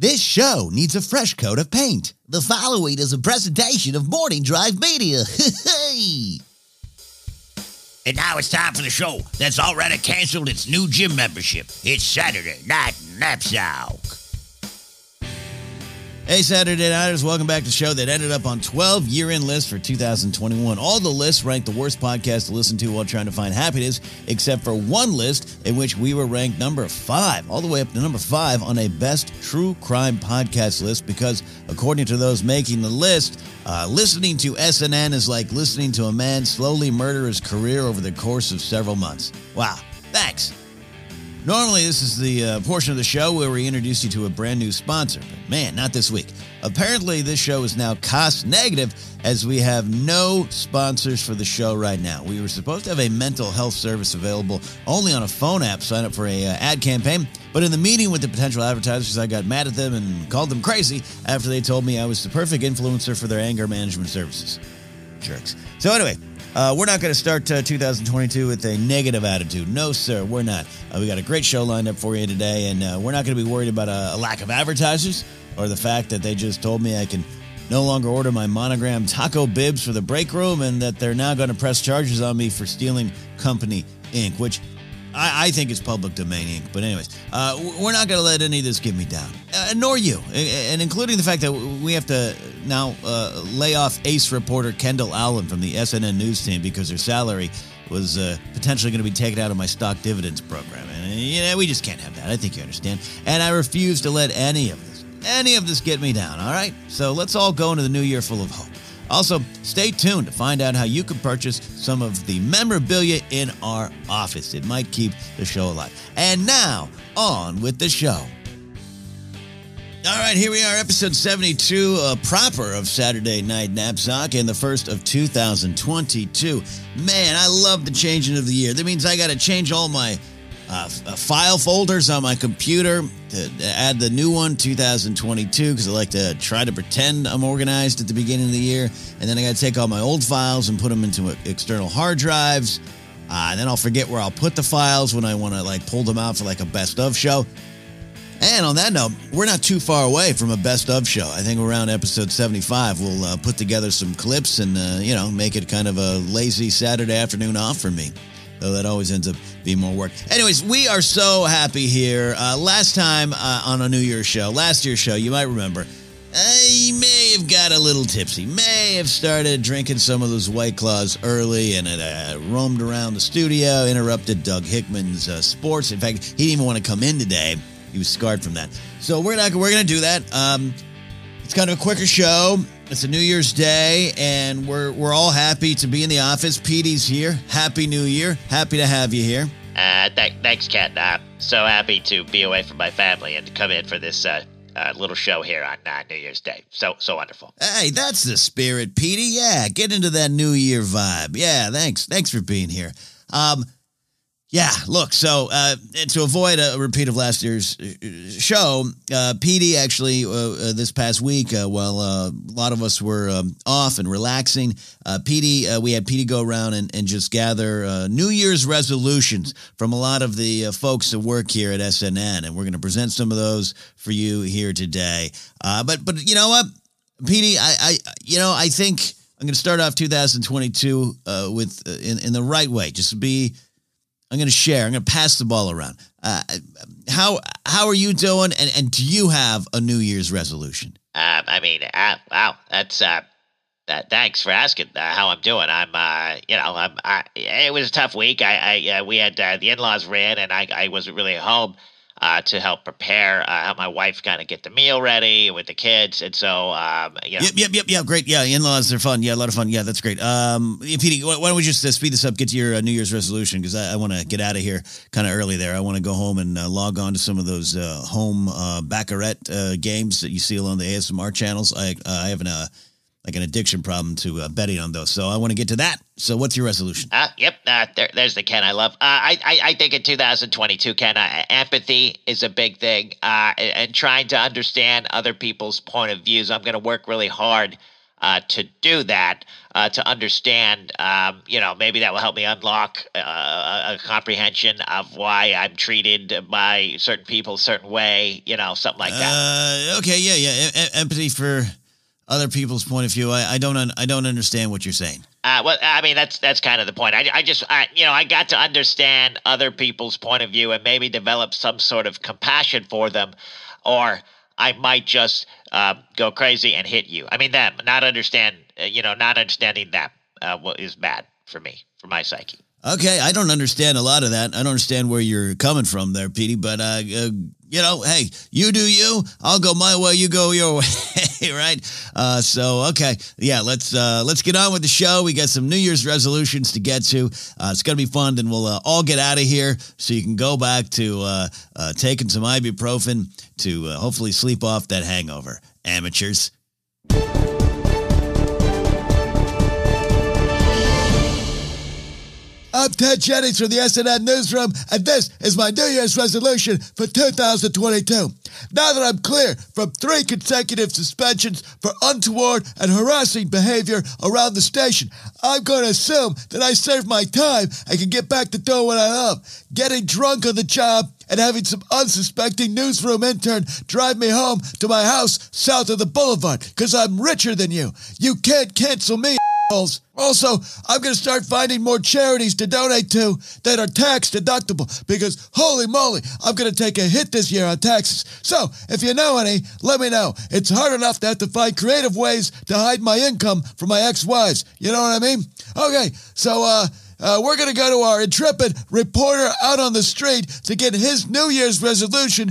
This show needs a fresh coat of paint. The following is a presentation of Morning Drive Media. And now it's time for the show that's already canceled its new gym membership. It's Saturday Night Napzok. Hey, Saturday Nighters, welcome back to the show that ended up on 12 year end lists for 2021. All the lists ranked the worst podcast to listen to while trying to find happiness, except for one list in which we were ranked number five, all the way up to number five on a best true crime podcast list because, according to those making the list, uh, listening to SNN is like listening to a man slowly murder his career over the course of several months. Wow. Thanks. Normally, this is the uh, portion of the show where we introduce you to a brand new sponsor, but man, not this week. Apparently, this show is now cost negative as we have no sponsors for the show right now. We were supposed to have a mental health service available only on a phone app, sign up for a uh, ad campaign, but in the meeting with the potential advertisers, I got mad at them and called them crazy after they told me I was the perfect influencer for their anger management services. Jerks. So anyway, uh, we're not going to start uh, 2022 with a negative attitude. No, sir, we're not. Uh, we got a great show lined up for you today, and uh, we're not going to be worried about a, a, lack of advertisers or the fact that they just told me I can no longer order my monogram taco bibs for the break room and that they're now going to press charges on me for stealing company ink, which I, I, think it's public domain ink. But anyways, uh, we're not going to let any of this get me down, uh, nor you, and including the fact that we have to now uh, lay off ace reporter Kendall Allen from the SNN news team because her salary was uh, potentially going to be taken out of my stock dividends program, and you know we just can't have that. I think you understand, and I refuse to let any of this, any of this get me down. All right, so let's all go into the new year full of hope. Also, stay tuned to find out how you can purchase some of the memorabilia in our office. It might keep the show alive. And now, on with the show. All right, here we are, episode 72, uh, proper of Saturday Night Napzok, and the first of 2022. Man, I love the changing of the year. That means I got to change all my uh, uh, file folders on my computer to add the new one 2022 because I like to try to pretend I'm organized at the beginning of the year. And then I got to take all my old files and put them into external hard drives. Uh, and then I'll forget where I'll put the files when I want to like pull them out for like a best of show. And on that note, we're not too far away from a best of show. I think around episode 75, we'll uh, put together some clips and, uh, you know, make it kind of a lazy Saturday afternoon off for me though that always ends up being more work. Anyways, we are so happy here. Uh, last time uh, on a New Year's show, last year's show, you might remember, I may have got a little tipsy, may have started drinking some of those White Claws early, and it uh, roamed around the studio, interrupted Doug Hickman's uh, sports. In fact, he didn't even want to come in today. He was scarred from that. So we're not. We're going to do that. Um, it's kind of a quicker show. It's a New Year's Day, and we're we're all happy to be in the office. Petey's here. Happy New Year. Happy to have you here. Uh, th- thanks, Cat. I'm so happy to be away from my family and to come in for this uh, uh, little show here on uh, New Year's Day. So so wonderful. Hey, that's the spirit, Petey. Yeah, get into that New Year vibe. Yeah, thanks. Thanks for being here. Um, yeah, look, so uh, to avoid a repeat of last year's uh, show, uh, PD actually uh, uh, this past week, uh, while a lot of us were um, off and relaxing, PD we had PD go around and, and just gather New Year's resolutions from a lot of the folks that work here at SNN, and we're going to present some of those for you here today. but but you know what, PD, I, I you know I think I'm going to start off 2022 with in in the right way, just be I'm going to share. I'm going to pass the ball around. Uh, how how are you doing? And and do you have a New Year's resolution? Um, I mean, uh, wow, that's uh, that. Thanks for asking uh, how I'm doing. I'm, uh, you know, I'm. I, it was a tough week. I, I uh, we had uh, the in-laws ran, and I, I wasn't really home uh, to help prepare uh, help my wife kind of get the meal ready with the kids, and so um, you know. Yep, yep, yep, yeah, great. Yeah, in-laws are fun. Yeah, a lot of fun. Yeah, that's great. Um, Petey, why don't we just uh, speed this up? Get to your uh, New Year's resolution because I, I want to get out of here kind of early. There, I want to go home and uh, log on to some of those home baccarat games that you see on the ASMR channels. I I have an uh, like an addiction problem to uh, betting on those. So I want to get to that. So what's your resolution? Uh, yep, uh, there, there's the Ken I love. Uh, I, I, I think in 2022, Ken, uh, empathy is a big thing, uh, and trying to understand other people's point of views. I'm going to work really hard uh, to do that, uh, to understand, um, you know, maybe that will help me unlock uh, a, comprehension of why I'm treated by certain people a certain way, you know, something like that. Uh, okay, yeah, yeah. E- empathy for other people's point of view. I, I don't un- I don't understand what you're saying. Uh, well, I mean, that's that's kind of the point. I, I just, I, you know, I got to understand other people's point of view and maybe develop some sort of compassion for them, or I might just uh, go crazy and hit you. I mean, them not understand, uh, you know, not understanding them uh, is bad for me, for my psyche. Okay, I don't understand a lot of that. I don't understand where you're coming from there, Petey. But uh, uh, you know, hey, you do you. I'll go my way. You go your way, right? Uh, so okay, yeah. Let's uh, let's get on with the show. We got some New Year's resolutions to get to. Uh, it's gonna be fun, and we'll uh, all get out of here so you can go back to uh, uh, taking some ibuprofen to hopefully sleep off that hangover. Amateurs. I'm Ted Jennings from the SNN Newsroom, and this is my New Year's resolution for 2022. Now that I'm clear from three consecutive suspensions for untoward and harassing behavior around the station, I'm going to assume that I served my time and can get back to doing what I love getting drunk on the job and having some unsuspecting newsroom intern drive me home to my house south of the boulevard because I'm richer than you. You can't cancel me. Also, I'm going to start finding more charities to donate to that are tax deductible because holy moly, I'm going to take a hit this year on taxes. So, if you know any, let me know. It's hard enough to have to find creative ways to hide my income from my ex-wives. You know what I mean? Okay, so uh uh, we're going to go to our intrepid reporter out on the street to get his New Year's resolution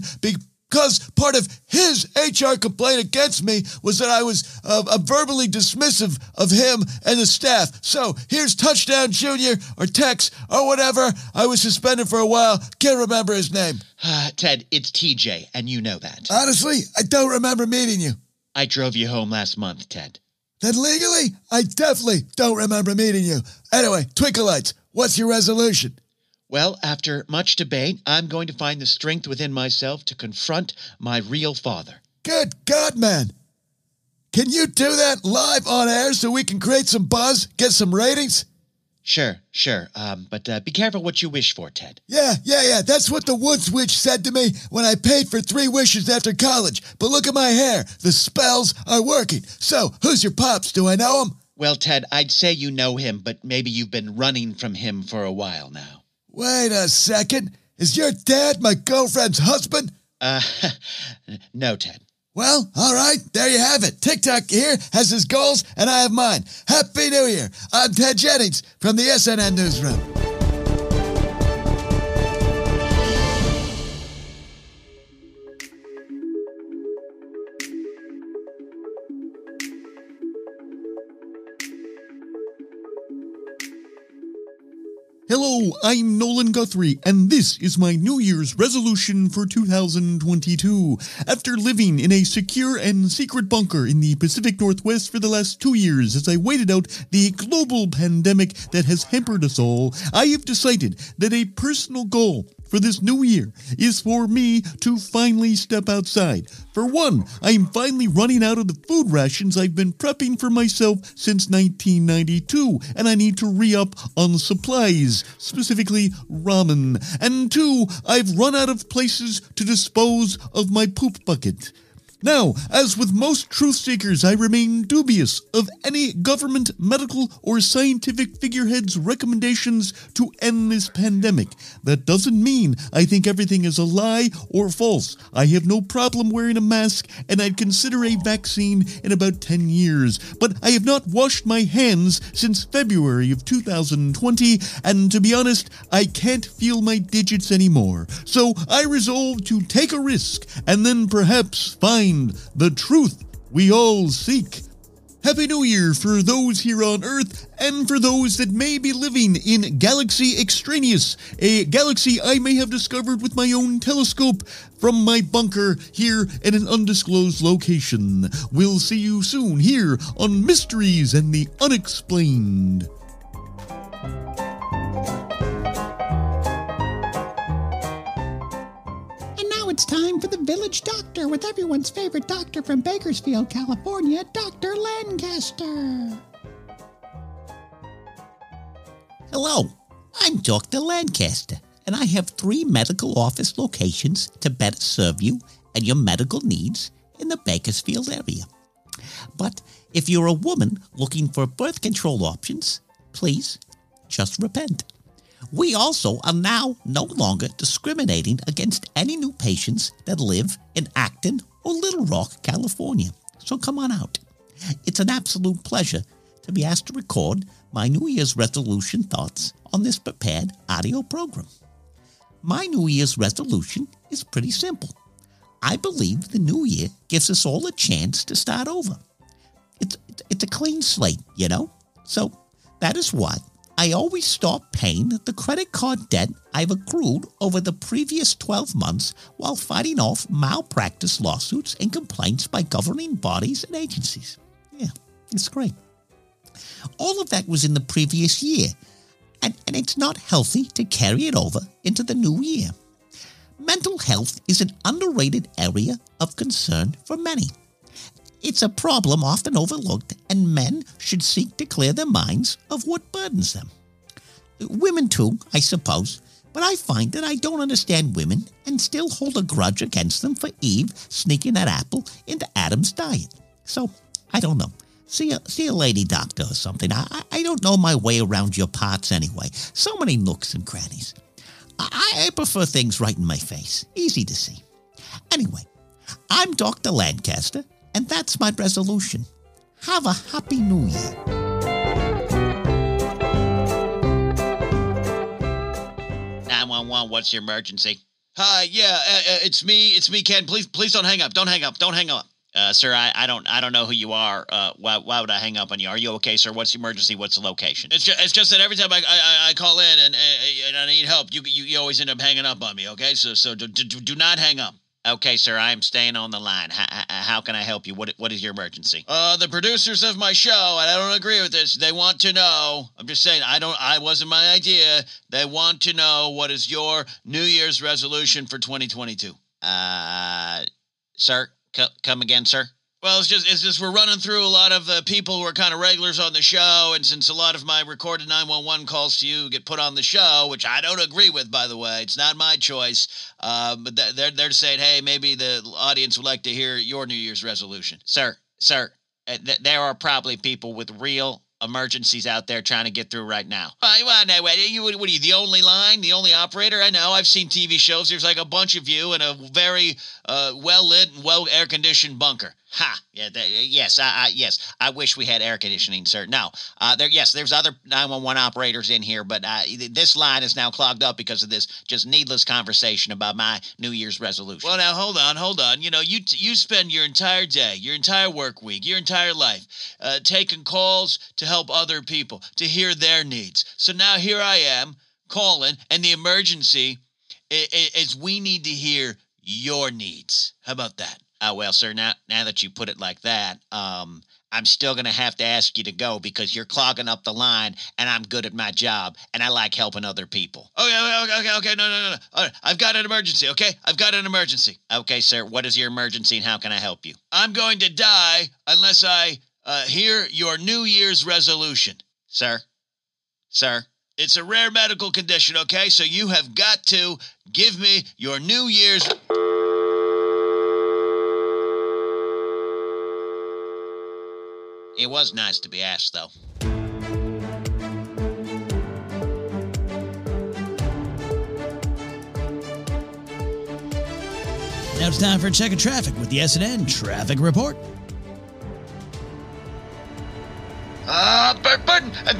because part of his HR complaint against me was that I was uh, uh, verbally dismissive of him and the staff. So here's Touchdown Junior or Tex or whatever. I was suspended for a while. Can't remember his name. Ted, it's TJ, and you know that. Honestly, I don't remember meeting you. I drove you home last month, Ted. Then legally, I definitely don't remember meeting you. Anyway, Twinkleites, what's your resolution? Well, after much debate, I'm going to find the strength within myself to confront my real father. Good God, man. Can you do that live on air so we can create some buzz, get some ratings? Sure, sure. Um, but uh, be careful what you wish for, Ted. Yeah, yeah, yeah. That's what the Woods Witch said to me when I paid for three wishes after college. But look at my hair. The spells are working. So, who's your pops? Do I know him? Well, Ted, I'd say you know him, but maybe you've been running from him for a while now. Wait a second. Is your dad my girlfriend's husband? Uh, no, Ted. Well, all right, there you have it. TikTok here has his goals, and I have mine. Happy New Year. I'm Ted Jennings from the SNN Newsroom. I'm Nolan Guthrie, and this is my New Year's resolution for 2022. After living in a secure and secret bunker in the Pacific Northwest for the last two years as I waited out the global pandemic that has hampered us all, I have decided that a personal goal for this new year is for me to finally step outside. For one, I am finally running out of the food rations I've been prepping for myself since 1992, and I need to re up on supplies, specifically ramen. And two, I've run out of places to dispose of my poop bucket. Now, as with most truth seekers, I remain dubious of any government, medical, or scientific figurehead's recommendations to end this pandemic. That doesn't mean I think everything is a lie or false. I have no problem wearing a mask, and I'd consider a vaccine in about 10 years. But I have not washed my hands since February of 2020, and to be honest, I can't feel my digits anymore. So I resolved to take a risk and then perhaps find the truth we all seek. Happy New Year for those here on Earth and for those that may be living in Galaxy Extraneous, a galaxy I may have discovered with my own telescope from my bunker here in an undisclosed location. We'll see you soon here on Mysteries and the Unexplained. It's time for the village doctor with everyone's favorite doctor from Bakersfield, California, Dr. Lancaster. Hello, I'm Dr. Lancaster, and I have three medical office locations to better serve you and your medical needs in the Bakersfield area. But if you're a woman looking for birth control options, please just repent. We also are now no longer discriminating against any new patients that live in Acton or Littlerock, California. So come on out. It's an absolute pleasure to be asked to record my New Year's resolution thoughts on this prepared audio program. My New Year's resolution is pretty simple. I believe the new year gives us all a chance to start over. It's, it's a clean slate, you know? So that is why I always stop paying the credit card debt I've accrued over the previous 12 months while fighting off malpractice lawsuits and complaints by governing bodies and agencies. Yeah, it's great. All of that was in the previous year, and, and it's not healthy to carry it over into the new year. Mental health is an underrated area of concern for many. It's a problem often overlooked, and men should seek to clear their minds of what burdens them. Women, too, I suppose, but I find that I don't understand women and still hold a grudge against them for Eve sneaking that apple into Adam's diet. So, I don't know. See a, see a lady doctor or something. I, I don't know my way around your parts anyway. So many nooks and crannies. I, I prefer things right in my face, easy to see. Anyway, I'm Dr. Lancaster, and that's my resolution. Have a happy new year. 911, what's your emergency? Hi, yeah, uh, uh, it's me. It's me, Ken. Please, please don't hang up. Don't hang up. Don't hang up. Uh, sir, I, I don't I don't know who you are. Uh, why, why would I hang up on you? Are you okay, sir? What's the emergency? What's the location? It's just, it's just that every time I, I, I call in and, uh, and I need help, you, you you always end up hanging up on me. Okay, so so do, do, do not hang up. Okay, sir, I am staying on the line. H- h- how can I help you? What what is your emergency? Uh, the producers of my show, and I don't agree with this. They want to know. I'm just saying, I don't. I wasn't my idea. They want to know what is your New Year's resolution for 2022. Uh, sir, c- come again, sir. Well, it's just it's just we're running through a lot of uh, people who are kind of regulars on the show, and since a lot of my recorded 911 calls to you get put on the show, which I don't agree with, by the way, it's not my choice. Uh, but they're they're saying, hey, maybe the audience would like to hear your New Year's resolution. Sir, sir, uh, th- there are probably people with real emergencies out there trying to get through right now. Why, why, no, you, what are you, the only line, the only operator? I know, I've seen TV shows. There's like a bunch of you in a very uh, well lit and well air conditioned bunker. Ha! Yeah, yes, I, I, yes. I wish we had air conditioning, sir. No, uh, there. Yes, there's other 911 operators in here, but uh, this line is now clogged up because of this just needless conversation about my New Year's resolution. Well, now hold on, hold on. You know, you you spend your entire day, your entire work week, your entire life, uh, taking calls to help other people to hear their needs. So now here I am calling, and the emergency is, is we need to hear your needs. How about that? Oh well, sir. Now, now that you put it like that, um, I'm still gonna have to ask you to go because you're clogging up the line, and I'm good at my job, and I like helping other people. Okay, okay, okay, okay. No, no, no, no. All right, I've got an emergency. Okay, I've got an emergency. Okay, sir. What is your emergency, and how can I help you? I'm going to die unless I uh, hear your New Year's resolution, sir. Sir. It's a rare medical condition. Okay, so you have got to give me your New Year's. It was nice to be asked, though. Now it's time for a check of traffic with the SNN Traffic Report.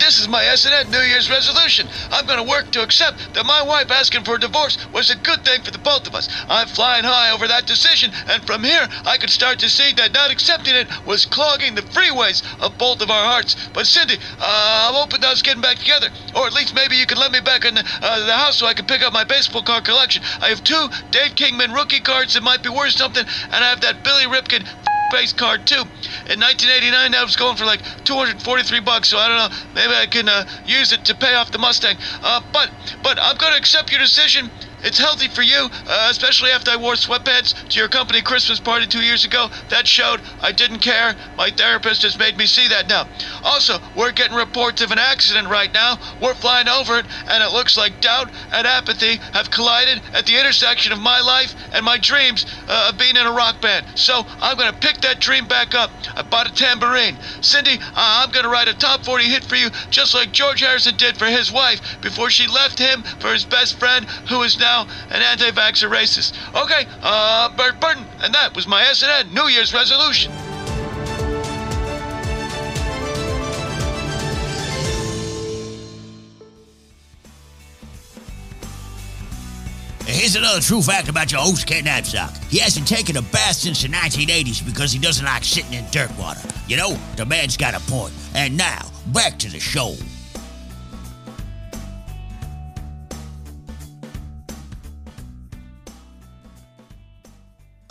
This is my SNN New Year's resolution. I'm going to work to accept that my wife asking for a divorce was a good thing for the both of us. I'm flying high over that decision, and from here, I could start to see that not accepting it was clogging the freeways of both of our hearts. But Cindy, uh, I'm hoping to us getting back together, or at least maybe you can let me back in the, uh, the house so I can pick up my baseball card collection. I have two Dave Kingman rookie cards that might be worth something, and I have that Billy Ripken base card too. In 1989, that was going for like 243 bucks. So I don't know. Maybe I can uh, use it to pay off the Mustang. Uh, but but I'm going to accept your decision. It's healthy for you, uh, especially after I wore sweatpants to your company Christmas party two years ago. That showed I didn't care. My therapist has made me see that now. Also, we're getting reports of an accident right now. We're flying over it, and it looks like doubt and apathy have collided at the intersection of my life and my dreams uh, of being in a rock band. So I'm gonna pick that dream back up. I bought a tambourine. Cindy, uh, I'm gonna write a top 40 hit for you, just like George Harrison did for his wife before she left him for his best friend, who is now an anti-vaxxer racist. Okay, uh, Bert Burton, and that was my SNN New Year's resolution. Here's another true fact about your host, Ken Knapsack. He hasn't taken a bath since the 1980s because he doesn't like sitting in dirt water. You know, the man's got a point. And now, back to the show.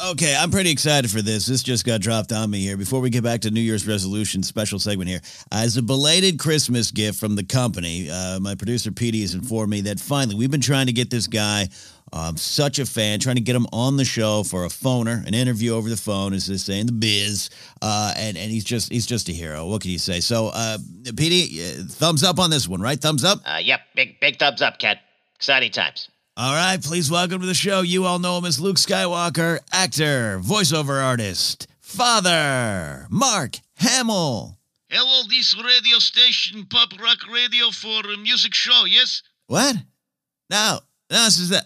Okay, I'm pretty excited for this. This just got dropped on me here. Before we get back to New Year's resolution special segment here, as a belated Christmas gift from the company, uh, my producer Petey has informed me that finally we've been trying to get this guy. Um, such a fan, trying to get him on the show for a phoner, an interview over the phone, as they say in the biz. Uh, and and he's just he's just a hero. What can you say? So, uh, Petey, uh, thumbs up on this one, right? Thumbs up. Uh, yep, big big thumbs up, Ken. Exciting times. All right, please welcome to the show. You all know him as Luke Skywalker, actor, voiceover artist, father, Mark Hamill. Hello, this radio station, pop rock radio for a music show, yes? What? No, no, this is that.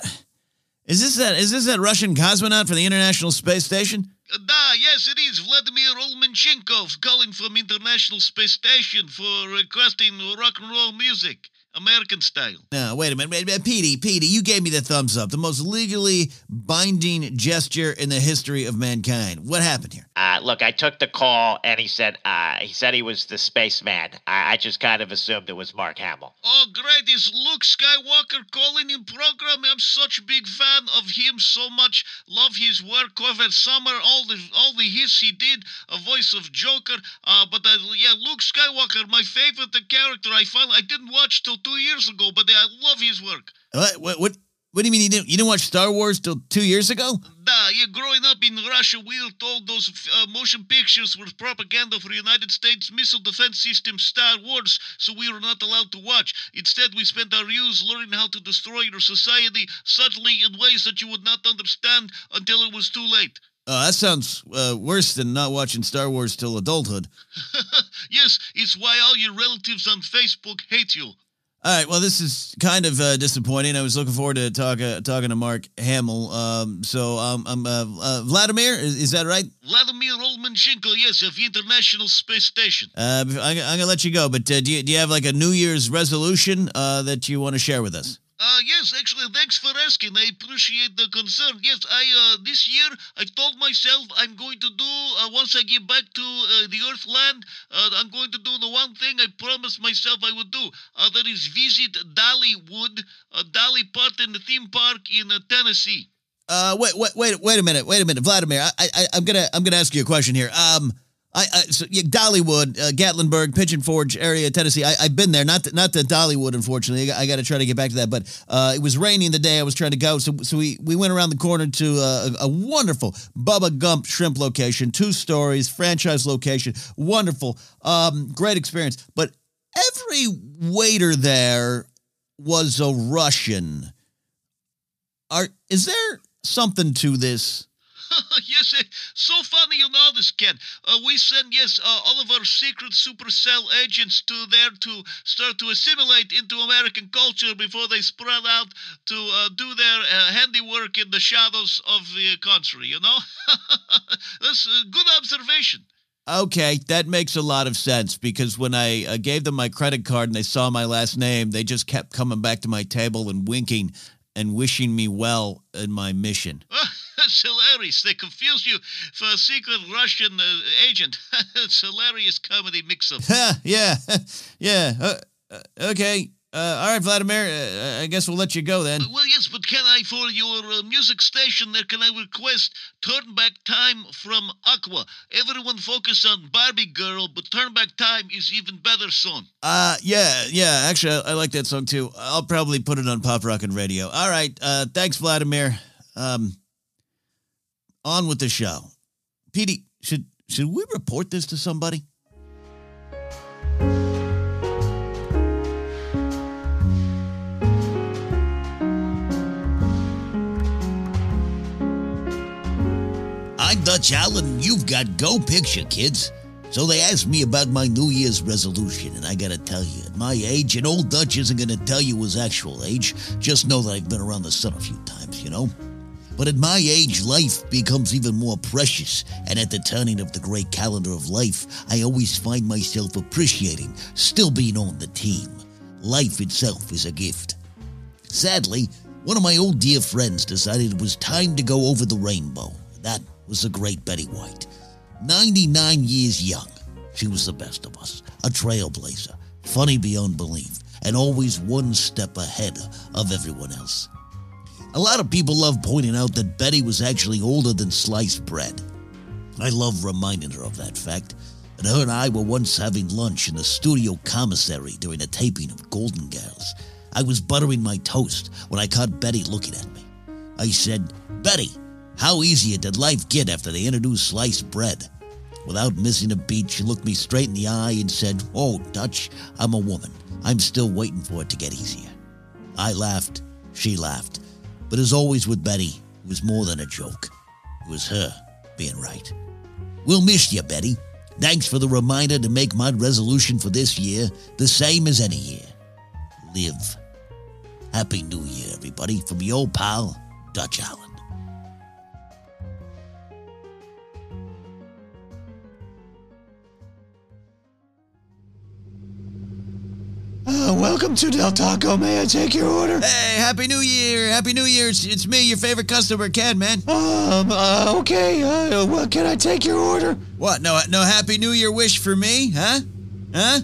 Is this that? Is this that Russian cosmonaut for the International Space Station? Uh, da, yes, it is Vladimir Olmenchenkov calling from International Space Station for requesting rock and roll music, American style. No, wait a minute, wait a. Petey, Petey, you gave me the thumbs up, the most legally binding gesture in the history of mankind. What happened here? Uh, look, I took the call, and he said uh, he said he was the spaceman. I, I just kind of assumed it was Mark Hamill. Oh, great, is Luke Skywalker calling in program? I'm such a big fan of him so much. Love his work over summer, all the all the hits he did, a voice of Joker. Uh, but uh, yeah, Luke Skywalker, my favorite character. I finally I didn't watch till two years ago, but I love his work. What? What? What, what do you mean you didn't? You didn't watch Star Wars till two years ago? Da, yeah, growing up in Russia, we were told those uh, motion pictures were propaganda for United States missile defense system Star Wars, so we were not allowed to watch. Instead, we spent our youth learning how to destroy your society subtly in ways that you would not understand until it was too late. Oh, that sounds uh, worse than not watching Star Wars till adulthood. yes, it's why all your relatives on Facebook hate you. All right. Well, this is kind of uh, disappointing. I was looking forward to talk, uh, talking to Mark Hamill. Um, so, um, um, uh, uh, Vladimir, is, is that right? Vladimir Olmanchenko, yes, of the International Space Station. Uh, I'm, I'm gonna let you go, but uh, do you do you have like a New Year's resolution uh, that you want to share with us? Uh, yes, actually, thanks for asking. I appreciate the concern. Yes, I uh, this year I told myself I'm going to do uh, once I get back to uh, the Earth land. Uh, I'm going to do the one thing I promised myself I would do. Uh, that is visit Dollywood, uh, Dolly Parton theme park in uh, Tennessee. Uh, wait, wait, wait, wait a minute, wait a minute, Vladimir. I, I, I'm gonna, I'm gonna ask you a question here. Um, I, I so yeah, Dollywood, uh, Gatlinburg, Pigeon Forge area, Tennessee. I, I've been there, not to, not to Dollywood, unfortunately. I, got to try to get back to that, but uh, it was raining the day I was trying to go, so so we we went around the corner to uh, a, a wonderful Bubba Gump shrimp location, two stories, franchise location, wonderful, um, great experience. But every waiter there was a Russian. Are is there something to this? yes, eh, so funny you know this, Ken. Uh, we send, yes, uh, all of our secret supercell agents to there to start to assimilate into American culture before they spread out to uh, do their uh, handiwork in the shadows of the country, you know? That's a good observation. Okay, that makes a lot of sense because when I uh, gave them my credit card and they saw my last name, they just kept coming back to my table and winking and wishing me well in my mission. Hilarious. They confuse you for a secret Russian uh, agent. it's hilarious comedy mix-up. yeah, yeah. Uh, uh, okay. Uh, all right, Vladimir. Uh, I guess we'll let you go then. Well, yes, but can I, for your uh, music station there, can I request Turn Back Time from Aqua? Everyone focus on Barbie Girl, but Turn Back Time is even better song. Uh, yeah, yeah. Actually, I, I like that song too. I'll probably put it on Pop rock and Radio. All right. Uh, thanks, Vladimir. Um, on with the show. Petey, should should we report this to somebody? I'm Dutch Allen, and you've got Go Picture, kids. So they asked me about my New Year's resolution, and I gotta tell you, at my age, and old Dutch isn't gonna tell you his actual age. Just know that I've been around the sun a few times, you know? But at my age, life becomes even more precious, and at the turning of the great calendar of life, I always find myself appreciating still being on the team. Life itself is a gift. Sadly, one of my old dear friends decided it was time to go over the rainbow. That was the great Betty White. 99 years young. She was the best of us, a trailblazer, funny beyond belief, and always one step ahead of everyone else. A lot of people love pointing out that Betty was actually older than sliced bread. I love reminding her of that fact. And her and I were once having lunch in the studio commissary during a taping of Golden Girls. I was buttering my toast when I caught Betty looking at me. I said, Betty, how easy did life get after they introduced sliced bread? Without missing a beat, she looked me straight in the eye and said, Oh, Dutch, I'm a woman. I'm still waiting for it to get easier. I laughed. She laughed. But as always with Betty, it was more than a joke. It was her being right. We'll miss you, Betty. Thanks for the reminder to make my resolution for this year the same as any year. Live. Happy New Year, everybody, from your pal, Dutch Allen. Uh, welcome to Del Taco. May I take your order? Hey, Happy New Year! Happy New Year! It's, it's me, your favorite customer, Ken, man. Um, uh, okay. Uh, well, can I take your order? What? No, no Happy New Year wish for me? Huh? Huh?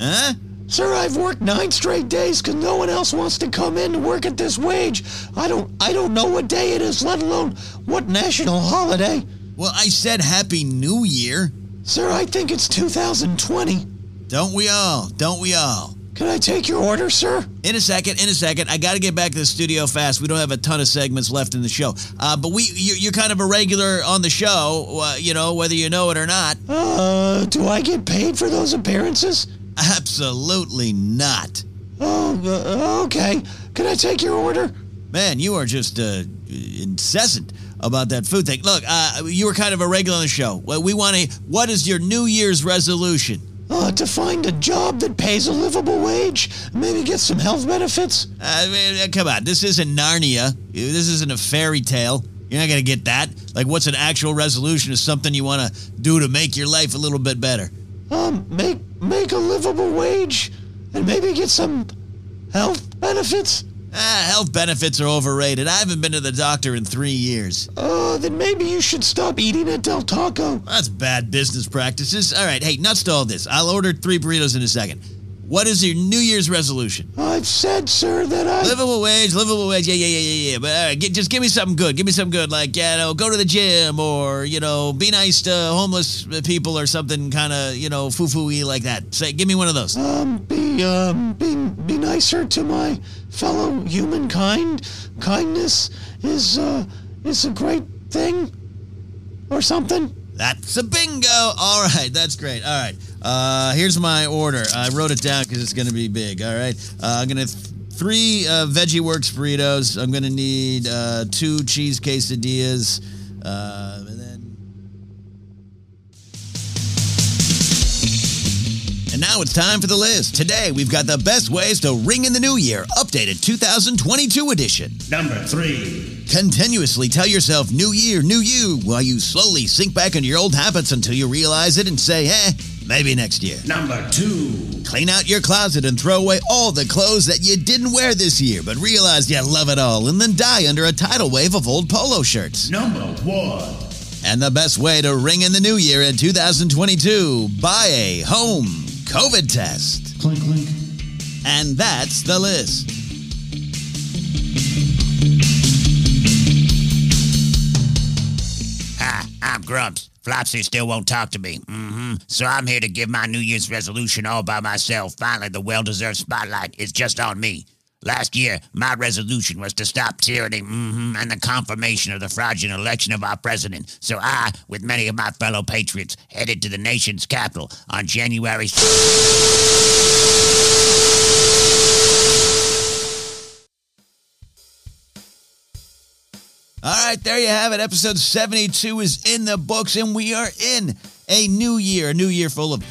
Huh? Sir, I've worked nine straight days because no one else wants to come in to work at this wage. I don't, I don't know what day it is, let alone what national holiday. Well, I said Happy New Year. Sir, I think it's 2020. Don't we all? Don't we all? Can I take your order, sir? In a second, in a second. I got to get back to the studio fast. We don't have a ton of segments left in the show. Uh, but we, you, you're kind of a regular on the show, uh, you know, whether you know it or not. Uh, do I get paid for those appearances? Absolutely not. Oh, uh, okay. Can I take your order? Man, you are just uh, incessant about that food thing. Look, uh, you were kind of a regular on the show. We want to. What is your New Year's resolution? Uh, to find a job that pays a livable wage, maybe get some health benefits. I mean, come on, this isn't Narnia. This isn't a fairy tale. You're not gonna get that. Like, what's an actual resolution? Is something you want to do to make your life a little bit better? Um, make make a livable wage, and maybe get some health benefits. Ah, health benefits are overrated. I haven't been to the doctor in three years. Uh, then maybe you should stop eating at Del Taco. That's bad business practices. All right, hey, nuts to all this. I'll order three burritos in a second. What is your New Year's resolution? I've said, sir, that I. Livable wage, livable wage. Yeah, yeah, yeah, yeah, yeah. But all right, get, just give me something good. Give me something good, like you know, go to the gym or you know, be nice to homeless people or something kind of you know, foo foo like that. Say, give me one of those. Um, be um, be be nicer to my fellow humankind. Kindness is uh is a great thing, or something. That's a bingo. All right, that's great. All right, uh, here's my order. I wrote it down because it's going to be big. All right, uh, I'm going to th- three uh, Veggie Works burritos. I'm going to need uh, two cheese quesadillas, uh, and then. And now it's time for the list. Today we've got the best ways to ring in the new year, updated 2022 edition. Number three. Continuously tell yourself new year, new you, while you slowly sink back into your old habits until you realize it and say, eh, maybe next year. Number two. Clean out your closet and throw away all the clothes that you didn't wear this year, but realize you love it all and then die under a tidal wave of old polo shirts. Number one. And the best way to ring in the new year in 2022 buy a home COVID test. Clink, clink. And that's the list. I'm Grumps. Flopsy still won't talk to me. Mm-hmm. So I'm here to give my New Year's resolution all by myself. Finally, the well-deserved spotlight is just on me. Last year, my resolution was to stop tyranny mm-hmm, and the confirmation of the fraudulent election of our president. So I, with many of my fellow patriots, headed to the nation's capital on January. All right, there you have it. Episode 72 is in the books, and we are in a new year, a new year full of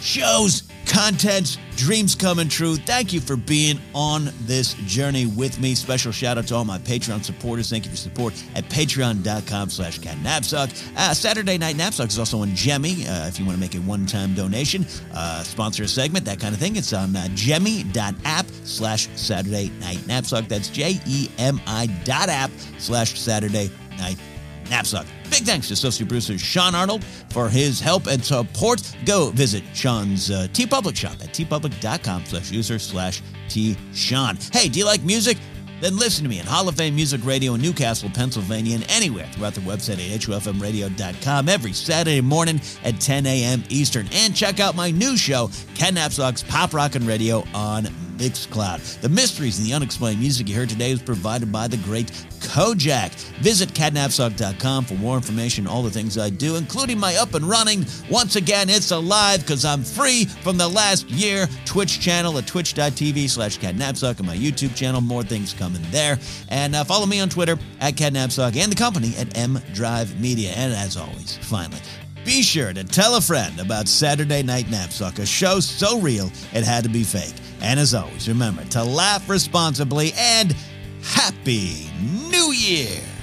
shows, contents, dreams coming true. Thank you for being on this journey with me. Special shout out to all my Patreon supporters. Thank you for support at patreon.com slash catnapsuck. Uh, Saturday Night Knapsuck is also on Jemi. Uh, if you want to make a one-time donation, uh, sponsor a segment, that kind of thing, it's on uh, jemi.app slash Saturday Night Knapsuck. That's J-E-M-I dot app slash Saturday Night Knapsuck. Big thanks to associate producer Sean Arnold for his help and support. Go visit Sean's uh, TeePublic shop at teepublic.com slash user slash T Sean. Hey, do you like music? Then listen to me on Hall of Fame Music Radio in New Castle, Pennsylvania, and anywhere throughout the website at hufmradio.com every Saturday morning at 10 a.m. Eastern. And check out my new show, Ken Napsok's Pop Rock and Radio on Mixcloud. The mysteries and the unexplained music you heard today was provided by the great Kojak. Visit catnapsuck.com for more information on all the things I do, including my up and running. Once again, it's alive because I'm free from the last year Twitch channel at twitch.tv slash catnapsuck and my YouTube channel. More things coming there. And uh, follow me on Twitter at catnapsuck and the company at M Drive Media. And as always, finally, be sure to tell a friend about Saturday Night Knapsuck, a show so real it had to be fake. And as always, remember to laugh responsibly and Happy New Year!